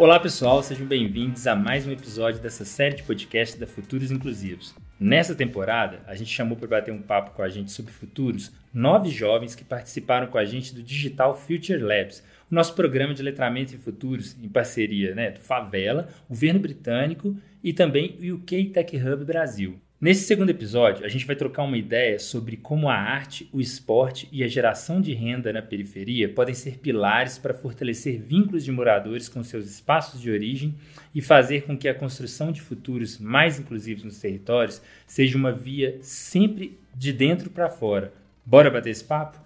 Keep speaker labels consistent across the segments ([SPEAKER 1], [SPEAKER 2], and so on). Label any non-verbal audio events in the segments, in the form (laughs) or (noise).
[SPEAKER 1] Olá pessoal, sejam bem-vindos a mais um episódio dessa série de podcasts da Futuros Inclusivos. Nessa temporada, a gente chamou para bater um papo com a gente sobre futuros nove jovens que participaram com a gente do Digital Future Labs, o nosso programa de letramento em futuros em parceria né, do Favela, governo britânico e também o UK Tech Hub Brasil. Nesse segundo episódio, a gente vai trocar uma ideia sobre como a arte, o esporte e a geração de renda na periferia podem ser pilares para fortalecer vínculos de moradores com seus espaços de origem e fazer com que a construção de futuros mais inclusivos nos territórios seja uma via sempre de dentro para fora. Bora bater esse papo?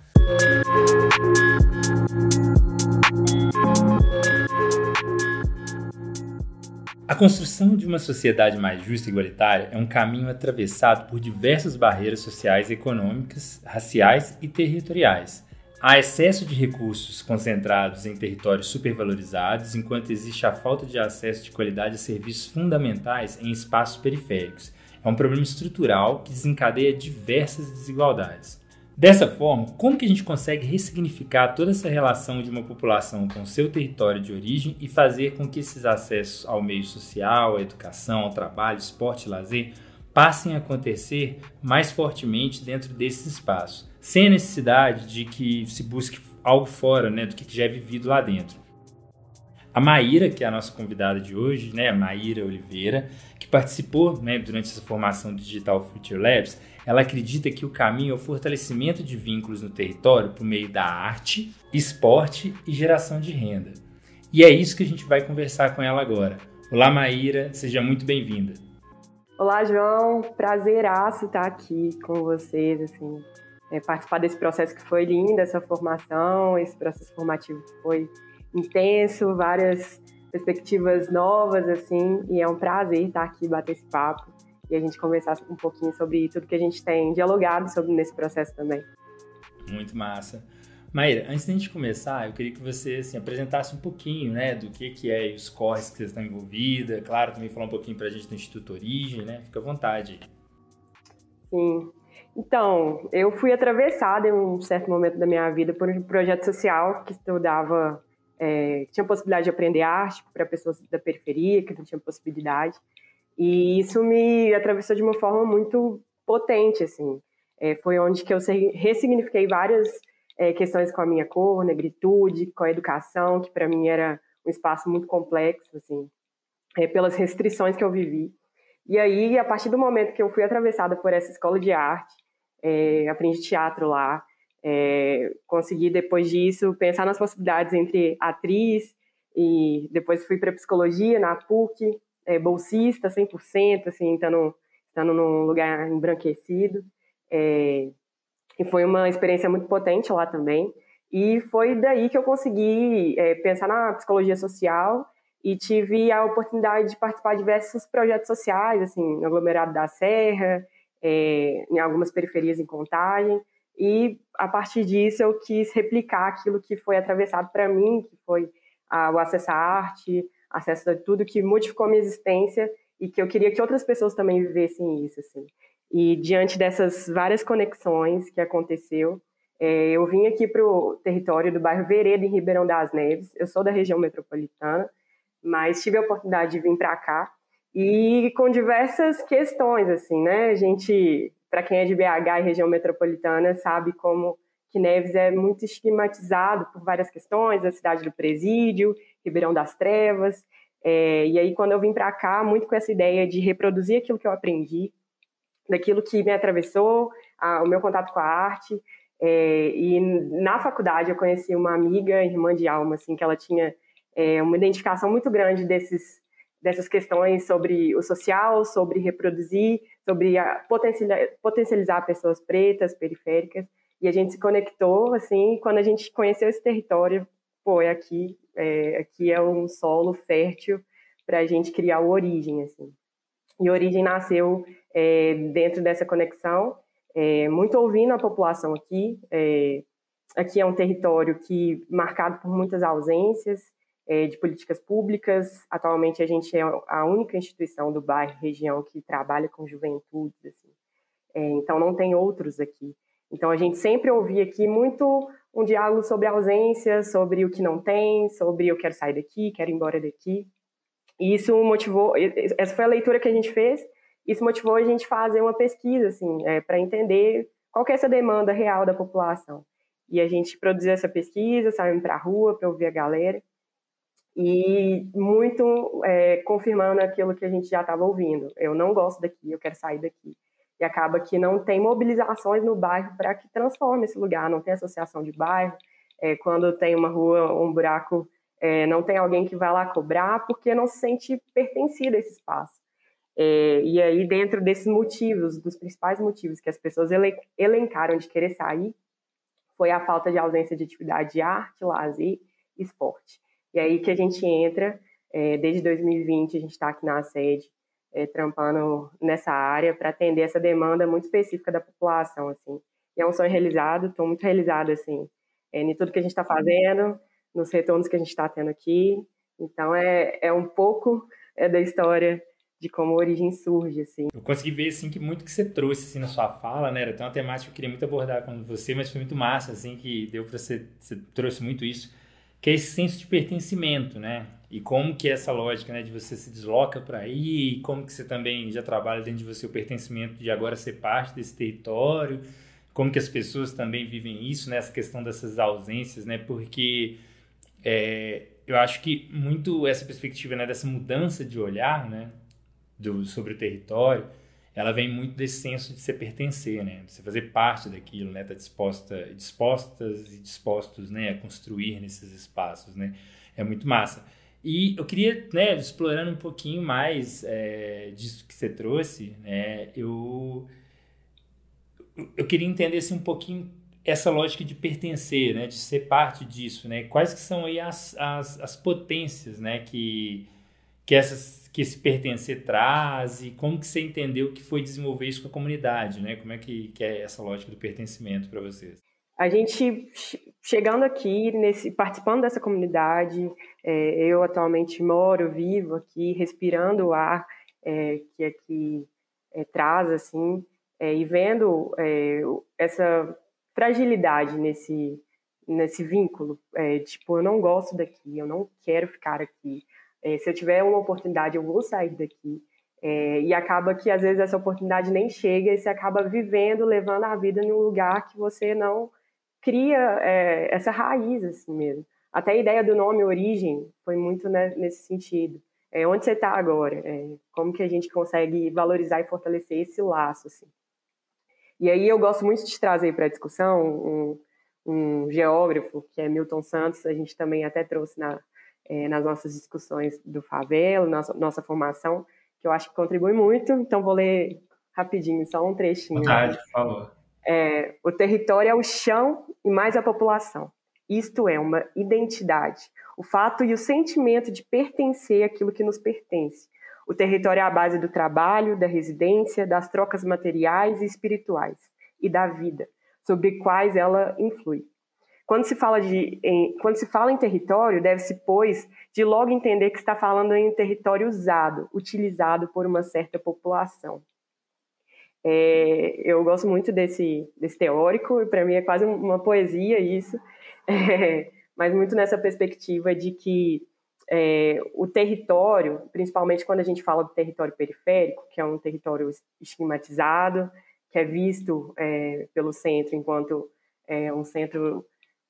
[SPEAKER 1] A construção de uma sociedade mais justa e igualitária é um caminho atravessado por diversas barreiras sociais, econômicas, raciais e territoriais. Há excesso de recursos concentrados em territórios supervalorizados, enquanto existe a falta de acesso de qualidade a serviços fundamentais em espaços periféricos. É um problema estrutural que desencadeia diversas desigualdades. Dessa forma, como que a gente consegue ressignificar toda essa relação de uma população com seu território de origem e fazer com que esses acessos ao meio social, à educação, ao trabalho, esporte lazer passem a acontecer mais fortemente dentro desses espaços, sem a necessidade de que se busque algo fora né, do que já é vivido lá dentro. A Maíra, que é a nossa convidada de hoje, né, a Maíra Oliveira, que participou né, durante essa formação do Digital Future Labs, ela acredita que o caminho é o fortalecimento de vínculos no território por meio da arte, esporte e geração de renda. E é isso que a gente vai conversar com ela agora. Olá, Maíra, seja muito bem-vinda.
[SPEAKER 2] Olá, João. Prazeraço estar aqui com vocês, assim, é, participar desse processo que foi lindo, essa formação, esse processo formativo que foi intenso, várias perspectivas novas, assim, e é um prazer estar aqui bater esse papo e a gente conversar um pouquinho sobre tudo que a gente tem dialogado sobre nesse processo também.
[SPEAKER 1] Muito massa. Maíra, antes da gente começar, eu queria que você assim, apresentasse um pouquinho né, do que, que é os corres que você está envolvida. Claro, também falar um pouquinho para a gente do Instituto Origem, né? Fica à vontade.
[SPEAKER 2] Sim. Então, eu fui atravessada em um certo momento da minha vida por um projeto social que estudava, é, tinha possibilidade de aprender arte para pessoas da periferia, que não tinham possibilidade. E isso me atravessou de uma forma muito potente, assim. É, foi onde que eu ressignifiquei várias é, questões com a minha cor, negritude, com a educação, que para mim era um espaço muito complexo, assim, é, pelas restrições que eu vivi. E aí, a partir do momento que eu fui atravessada por essa escola de arte, é, aprendi teatro lá, é, consegui depois disso pensar nas possibilidades entre atriz e depois fui para psicologia na PUC, é, bolsista 100%, assim, estando, estando num lugar embranquecido. É, e foi uma experiência muito potente lá também. E foi daí que eu consegui é, pensar na psicologia social e tive a oportunidade de participar de diversos projetos sociais, assim, no aglomerado da Serra, é, em algumas periferias em Contagem. E a partir disso eu quis replicar aquilo que foi atravessado para mim, que foi a, o acesso à arte, acesso a tudo que modificou a minha existência e que eu queria que outras pessoas também vivessem isso, assim. E diante dessas várias conexões que aconteceu, é, eu vim aqui para o território do bairro Vereda, em Ribeirão das Neves. Eu sou da região metropolitana, mas tive a oportunidade de vir para cá e com diversas questões, assim, né? A gente, para quem é de BH e região metropolitana, sabe como que Neves é muito estigmatizado por várias questões, a cidade do presídio, Ribeirão das Trevas. É, e aí, quando eu vim para cá, muito com essa ideia de reproduzir aquilo que eu aprendi, daquilo que me atravessou, a, o meu contato com a arte. É, e na faculdade eu conheci uma amiga, irmã de alma, assim, que ela tinha é, uma identificação muito grande desses, dessas questões sobre o social, sobre reproduzir, sobre potencializar, potencializar pessoas pretas, periféricas e a gente se conectou, assim, quando a gente conheceu esse território, pô, é aqui, é, aqui é um solo fértil para a gente criar o Origem, assim. E Origem nasceu é, dentro dessa conexão, é, muito ouvindo a população aqui. É, aqui é um território que marcado por muitas ausências é, de políticas públicas. Atualmente a gente é a única instituição do bairro, região que trabalha com juventude, assim. É, então não tem outros aqui. Então a gente sempre ouvia aqui muito um diálogo sobre ausência, sobre o que não tem, sobre eu quero sair daqui, quero ir embora daqui. E isso motivou, essa foi a leitura que a gente fez, isso motivou a gente fazer uma pesquisa, assim, é, para entender qual é essa demanda real da população. E a gente produziu essa pesquisa, saímos para a rua para ouvir a galera, e muito é, confirmando aquilo que a gente já estava ouvindo. Eu não gosto daqui, eu quero sair daqui. E acaba que não tem mobilizações no bairro para que transforme esse lugar, não tem associação de bairro. É, quando tem uma rua, um buraco, é, não tem alguém que vai lá cobrar porque não se sente pertencido a esse espaço. É, e aí, dentro desses motivos, dos principais motivos que as pessoas elencaram de querer sair, foi a falta de ausência de atividade de arte, lazer e esporte. E aí que a gente entra, é, desde 2020 a gente está aqui na sede, é, trampando nessa área para atender essa demanda muito específica da população, assim. E é um sonho realizado, estou muito realizada, assim, é, em tudo que a gente está fazendo, nos retornos que a gente está tendo aqui. Então, é, é um pouco é, da história de como a origem surge, assim.
[SPEAKER 1] Eu consegui ver, assim, que muito que você trouxe, assim, na sua fala, né? Era até uma temática que eu queria muito abordar com você, mas foi muito massa, assim, que deu para você, você trouxe muito isso que é esse senso de pertencimento, né? E como que é essa lógica, né, de você se desloca para aí, e como que você também já trabalha dentro de você o pertencimento de agora ser parte desse território, como que as pessoas também vivem isso, né, essa questão dessas ausências, né? Porque é, eu acho que muito essa perspectiva, né, dessa mudança de olhar, né, do, sobre o território, ela vem muito desse senso de se pertencer, né? De você fazer parte daquilo, né? Tá disposta, dispostas e dispostos, né, a construir nesses espaços, né? É muito massa. E eu queria, né, explorando um pouquinho mais é, disso que você trouxe, né? Eu eu queria entender assim, um pouquinho essa lógica de pertencer, né, de ser parte disso, né? Quais que são aí as, as, as potências, né, que que essas que esse pertencer traz e como que você entendeu que foi desenvolver isso com a comunidade, né? Como é que, que é essa lógica do pertencimento para vocês?
[SPEAKER 2] A gente chegando aqui, nesse, participando dessa comunidade, é, eu atualmente moro, vivo aqui, respirando o ar é, que aqui é, traz, assim, é, e vendo é, essa fragilidade nesse, nesse vínculo. É, tipo, eu não gosto daqui, eu não quero ficar aqui. Se eu tiver uma oportunidade, eu vou sair daqui. E acaba que às vezes essa oportunidade nem chega e você acaba vivendo, levando a vida num lugar que você não cria é, essa raiz assim mesmo. Até a ideia do nome origem foi muito né, nesse sentido. É, onde você está agora? É, como que a gente consegue valorizar e fortalecer esse laço assim? E aí eu gosto muito de trazer para a discussão um, um geógrafo que é Milton Santos. A gente também até trouxe na é, nas nossas discussões do favela, nossa, nossa formação, que eu acho que contribui muito. Então, vou ler rapidinho, só um trechinho.
[SPEAKER 1] Vontade, por favor.
[SPEAKER 2] É, o território é o chão e mais a população. Isto é uma identidade, o fato e o sentimento de pertencer àquilo que nos pertence. O território é a base do trabalho, da residência, das trocas materiais e espirituais e da vida, sobre quais ela influi. Quando se fala, de, em, quando se fala em território, deve-se, pois, de logo entender que está falando em um território usado, utilizado por uma certa população. É, eu gosto muito desse, desse teórico, e para mim é quase uma poesia isso, (laughs) é, mas muito nessa perspectiva de que é, o território, principalmente quando a gente fala do território periférico, que é um território estigmatizado, que é visto é, pelo centro enquanto é, um centro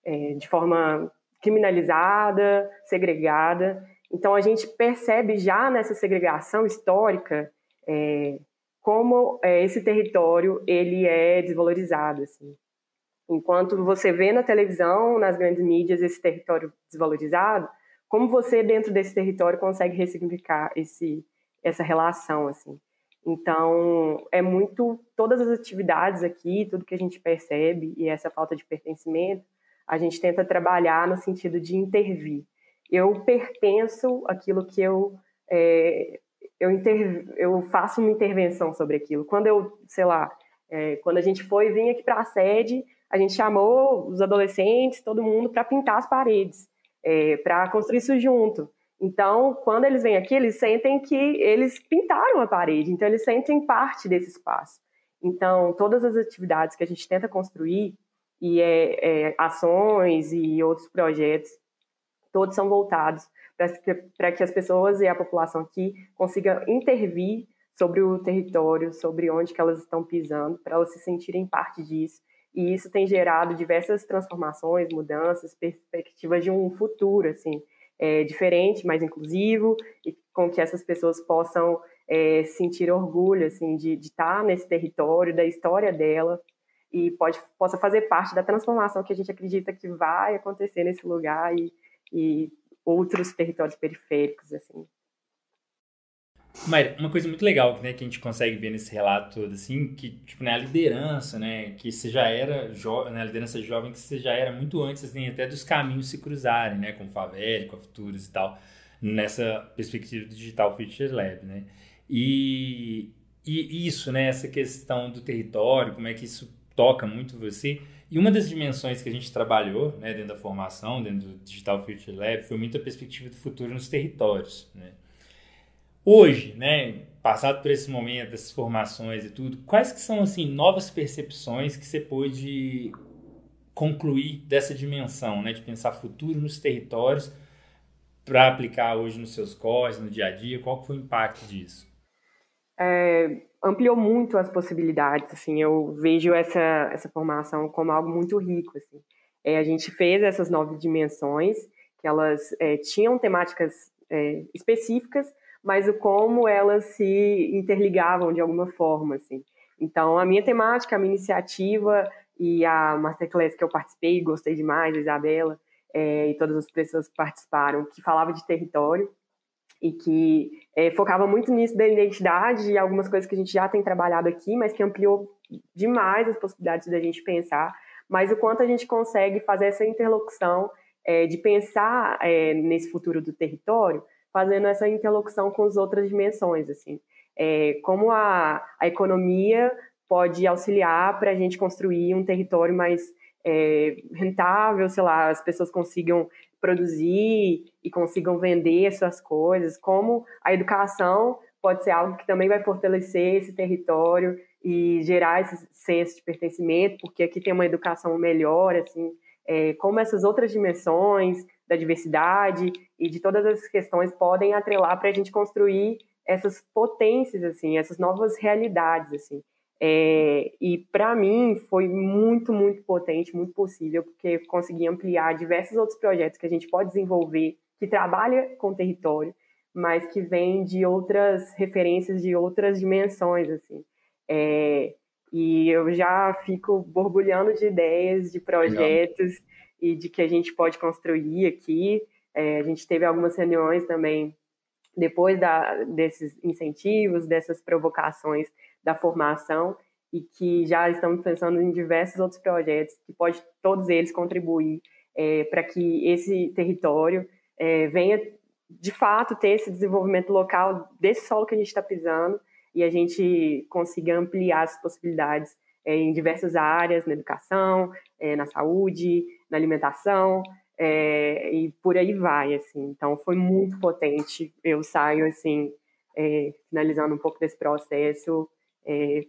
[SPEAKER 2] é, de forma criminalizada, segregada. Então a gente percebe já nessa segregação histórica como é, esse território ele é desvalorizado. Assim. Enquanto você vê na televisão, nas grandes mídias, esse território desvalorizado, como você dentro desse território consegue ressignificar esse, essa relação assim? Então, é muito todas as atividades aqui, tudo que a gente percebe e essa falta de pertencimento a gente tenta trabalhar no sentido de intervir. Eu pertenço àquilo que eu é, eu, inter, eu faço uma intervenção sobre aquilo. Quando eu, sei lá, é, quando a gente foi vir aqui para a sede, a gente chamou os adolescentes, todo mundo, para pintar as paredes, é, para construir isso junto. Então, quando eles vêm aqui, eles sentem que eles pintaram a parede, então eles sentem parte desse espaço. Então, todas as atividades que a gente tenta construir, e é, é, ações e outros projetos, todos são voltados para que as pessoas e a população aqui consigam intervir sobre o território, sobre onde que elas estão pisando, para elas se sentirem parte disso. E isso tem gerado diversas transformações, mudanças, perspectivas de um futuro assim é, diferente, mais inclusivo e com que essas pessoas possam é, sentir orgulho assim de, de estar nesse território, da história dela e pode, possa fazer parte da transformação que a gente acredita que vai acontecer nesse lugar e, e outros territórios periféricos, assim.
[SPEAKER 1] Mayra, uma coisa muito legal né, que a gente consegue ver nesse relato todo, assim, que, tipo, né, a liderança, né, que você já era jovem, né, a liderança jovem que você já era muito antes, assim, até dos caminhos se cruzarem, né, com Favela, com a Futuros e tal, nessa perspectiva do Digital Future Lab, né. E, e isso, né, essa questão do território, como é que isso toca muito você. E uma das dimensões que a gente trabalhou né, dentro da formação, dentro do Digital Future Lab, foi muito a perspectiva do futuro nos territórios. Né? Hoje, né, passado por esse momento, dessas formações e tudo, quais que são assim novas percepções que você pôde concluir dessa dimensão, né, de pensar futuro nos territórios para aplicar hoje nos seus cores, no dia a dia? Qual foi o impacto disso?
[SPEAKER 2] É, ampliou muito as possibilidades, assim, eu vejo essa, essa formação como algo muito rico, assim. É, a gente fez essas nove dimensões, que elas é, tinham temáticas é, específicas, mas o como elas se interligavam de alguma forma, assim. Então, a minha temática, a minha iniciativa e a masterclass que eu participei, gostei demais, a Isabela é, e todas as pessoas que participaram, que falava de território, e que é, focava muito nisso da identidade e algumas coisas que a gente já tem trabalhado aqui, mas que ampliou demais as possibilidades da gente pensar, mas o quanto a gente consegue fazer essa interlocução é, de pensar é, nesse futuro do território, fazendo essa interlocução com as outras dimensões, assim, é, como a, a economia pode auxiliar para a gente construir um território mais é, rentável, sei lá, as pessoas consigam produzir e consigam vender suas coisas, como a educação pode ser algo que também vai fortalecer esse território e gerar esse senso de pertencimento, porque aqui tem uma educação melhor, assim, é, como essas outras dimensões da diversidade e de todas as questões podem atrelar para a gente construir essas potências, assim, essas novas realidades, assim. É, e para mim foi muito, muito potente, muito possível, porque consegui ampliar diversos outros projetos que a gente pode desenvolver, que trabalha com o território, mas que vem de outras referências, de outras dimensões, assim. É, e eu já fico borbulhando de ideias, de projetos Legal. e de que a gente pode construir aqui. É, a gente teve algumas reuniões também depois da, desses incentivos, dessas provocações da formação e que já estamos pensando em diversos outros projetos que pode todos eles contribuir é, para que esse território é, venha de fato ter esse desenvolvimento local desse solo que a gente está pisando e a gente consiga ampliar as possibilidades é, em diversas áreas, na educação, é, na saúde, na alimentação, é, e por aí vai, assim. Então, foi muito potente. Eu saio, assim, é, finalizando um pouco desse processo, é,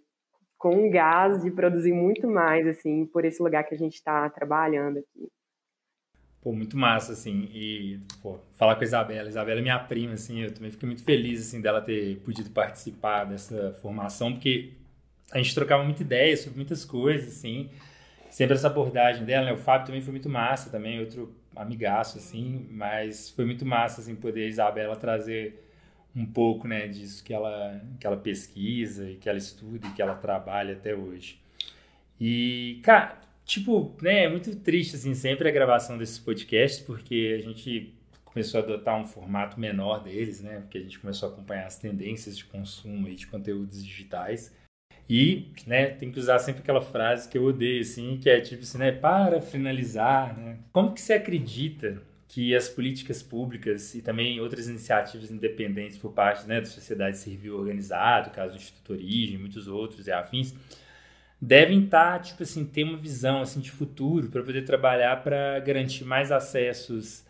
[SPEAKER 2] com gás de produzir muito mais, assim, por esse lugar que a gente está trabalhando aqui.
[SPEAKER 1] Pô, muito massa, assim, e, pô, falar com a Isabela, Isabela é minha prima, assim, eu também fiquei muito feliz, assim, dela ter podido participar dessa formação, porque a gente trocava muita ideia sobre muitas coisas, assim, sempre essa abordagem dela, né, o Fábio também foi muito massa, também, outro amigaço, assim, mas foi muito massa, assim, poder a Isabela trazer um pouco né, disso que ela, que ela pesquisa que ela estuda e que ela trabalha até hoje. E, cara, tipo, né, é muito triste, assim, sempre a gravação desses podcasts, porque a gente começou a adotar um formato menor deles, né, porque a gente começou a acompanhar as tendências de consumo e de conteúdos digitais. E, né, tem que usar sempre aquela frase que eu odeio, assim, que é tipo assim, né, para finalizar, né, como que você acredita que as políticas públicas e também outras iniciativas independentes por parte né, da sociedade civil organizada, caso do Instituto Origem, muitos outros e afins, devem estar, tá, tipo assim, ter uma visão assim de futuro para poder trabalhar para garantir mais acessos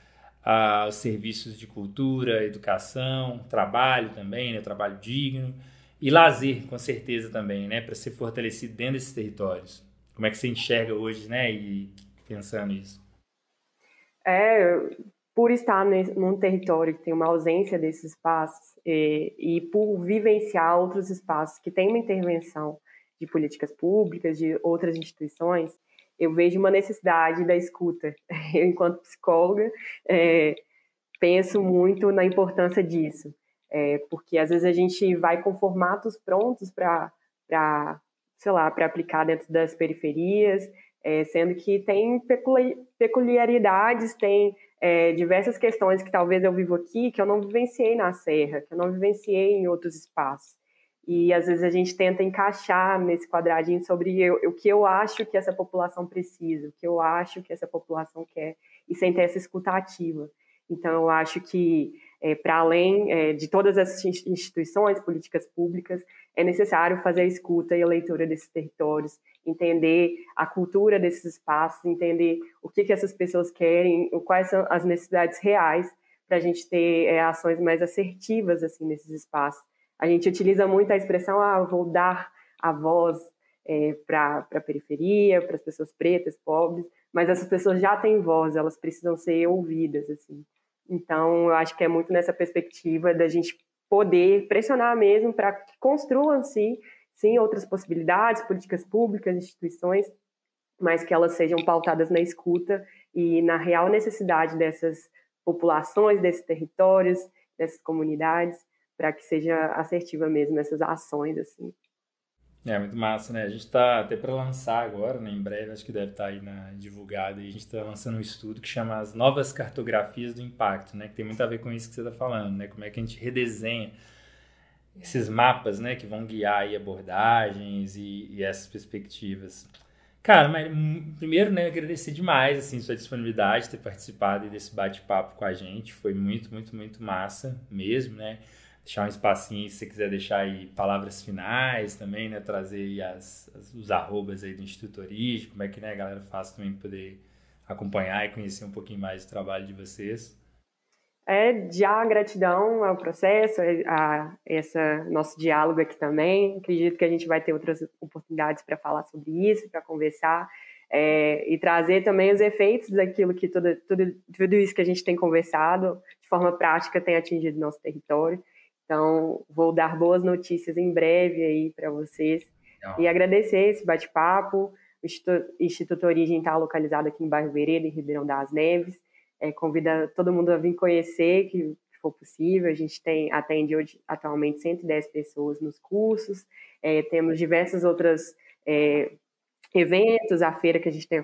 [SPEAKER 1] aos serviços de cultura, educação, trabalho também, né, trabalho digno e lazer, com certeza também, né, para ser fortalecido dentro desses territórios. Como é que você enxerga hoje, né? E pensando nisso.
[SPEAKER 2] É, por estar num território que tem uma ausência desses espaços e, e por vivenciar outros espaços que têm uma intervenção de políticas públicas, de outras instituições, eu vejo uma necessidade da escuta. (laughs) Eu, enquanto psicóloga, é, penso muito na importância disso, é, porque às vezes a gente vai com formatos prontos para, sei lá, para aplicar dentro das periferias, é, sendo que tem peculiaridades, tem é, diversas questões que talvez eu vivo aqui que eu não vivenciei na Serra, que eu não vivenciei em outros espaços. E às vezes a gente tenta encaixar nesse quadradinho sobre eu, o que eu acho que essa população precisa, o que eu acho que essa população quer, e sem ter essa escuta ativa. Então, eu acho que, é, para além é, de todas essas instituições, políticas públicas, é necessário fazer a escuta e a leitura desses territórios, entender a cultura desses espaços, entender o que, que essas pessoas querem, quais são as necessidades reais, para a gente ter é, ações mais assertivas assim nesses espaços. A gente utiliza muito a expressão, ah, vou dar a voz é, para a periferia, para as pessoas pretas, pobres, mas essas pessoas já têm voz, elas precisam ser ouvidas, assim. Então, eu acho que é muito nessa perspectiva da gente poder pressionar mesmo para que construam-se, sim, outras possibilidades, políticas públicas, instituições, mas que elas sejam pautadas na escuta e na real necessidade dessas populações, desses territórios, dessas comunidades, para que seja assertiva mesmo essas ações, assim.
[SPEAKER 1] É, muito massa, né? A gente está até para lançar agora, né? Em breve, acho que deve estar tá aí na, divulgado. A gente está lançando um estudo que chama as novas cartografias do impacto, né? Que tem muito a ver com isso que você está falando, né? Como é que a gente redesenha esses mapas, né? Que vão guiar aí abordagens e, e essas perspectivas. Cara, mas hum, primeiro, né, agradecer demais, assim, sua disponibilidade, ter participado desse bate-papo com a gente. Foi muito, muito, muito massa mesmo, né? Deixar um espacinho se você quiser deixar aí palavras finais também, né? Trazer aí as, as, os arrobas aí do Instituto Origem, como é que né, a galera faz também poder acompanhar e conhecer um pouquinho mais do trabalho de vocês.
[SPEAKER 2] É, já gratidão ao processo, a, esse nosso diálogo aqui também. Acredito que a gente vai ter outras oportunidades para falar sobre isso, para conversar é, e trazer também os efeitos daquilo que tudo, tudo isso que a gente tem conversado de forma prática tem atingido nosso território. Então, vou dar boas notícias em breve aí para vocês. Legal. E agradecer esse bate-papo. O Instituto, Instituto Origem está localizado aqui em Bairro Vereda, em Ribeirão das Neves. É, convida todo mundo a vir conhecer, que for possível. A gente tem atende hoje, atualmente 110 pessoas nos cursos. É, temos diversas outras é, eventos, a feira que a gente tem,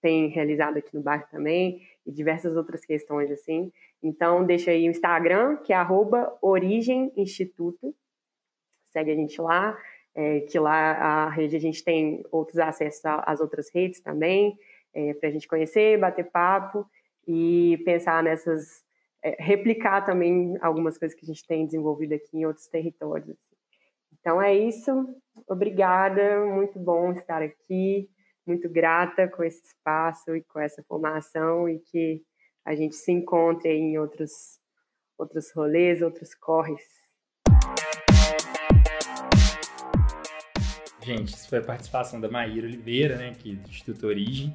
[SPEAKER 2] tem realizado aqui no bairro também, e diversas outras questões assim. Então, deixa aí o Instagram, que é arroba Origem Instituto. Segue a gente lá, é, que lá a rede a gente tem outros acessos às outras redes também, é, para a gente conhecer, bater papo e pensar nessas, é, replicar também algumas coisas que a gente tem desenvolvido aqui em outros territórios. Então é isso, obrigada, muito bom estar aqui, muito grata com esse espaço e com essa formação e que a gente se encontre em outros, outros rolês, outros corres.
[SPEAKER 1] Gente, isso foi a participação da Maíra Oliveira, né, aqui do Instituto Origem.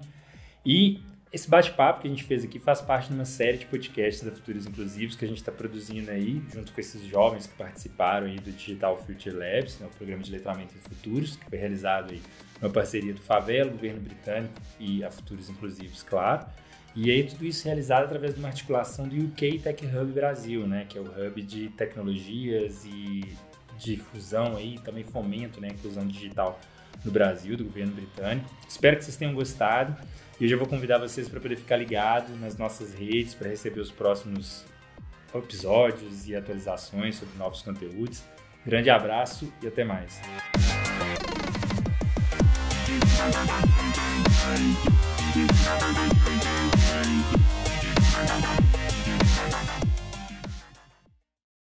[SPEAKER 1] E esse bate-papo que a gente fez aqui faz parte de uma série de podcasts da Futuros Inclusivos que a gente está produzindo aí, junto com esses jovens que participaram aí do Digital Future Labs, né, o programa de letramento em futuros, que foi realizado aí numa parceria do Favela, governo britânico e a Futuros Inclusivos, claro. E aí tudo isso realizado através de uma articulação do UK Tech Hub Brasil, né, que é o hub de tecnologias e difusão aí, também fomento, né, inclusão digital no Brasil, do governo britânico. Espero que vocês tenham gostado. E eu já vou convidar vocês para poder ficar ligado nas nossas redes para receber os próximos episódios e atualizações sobre novos conteúdos. Grande abraço e até mais.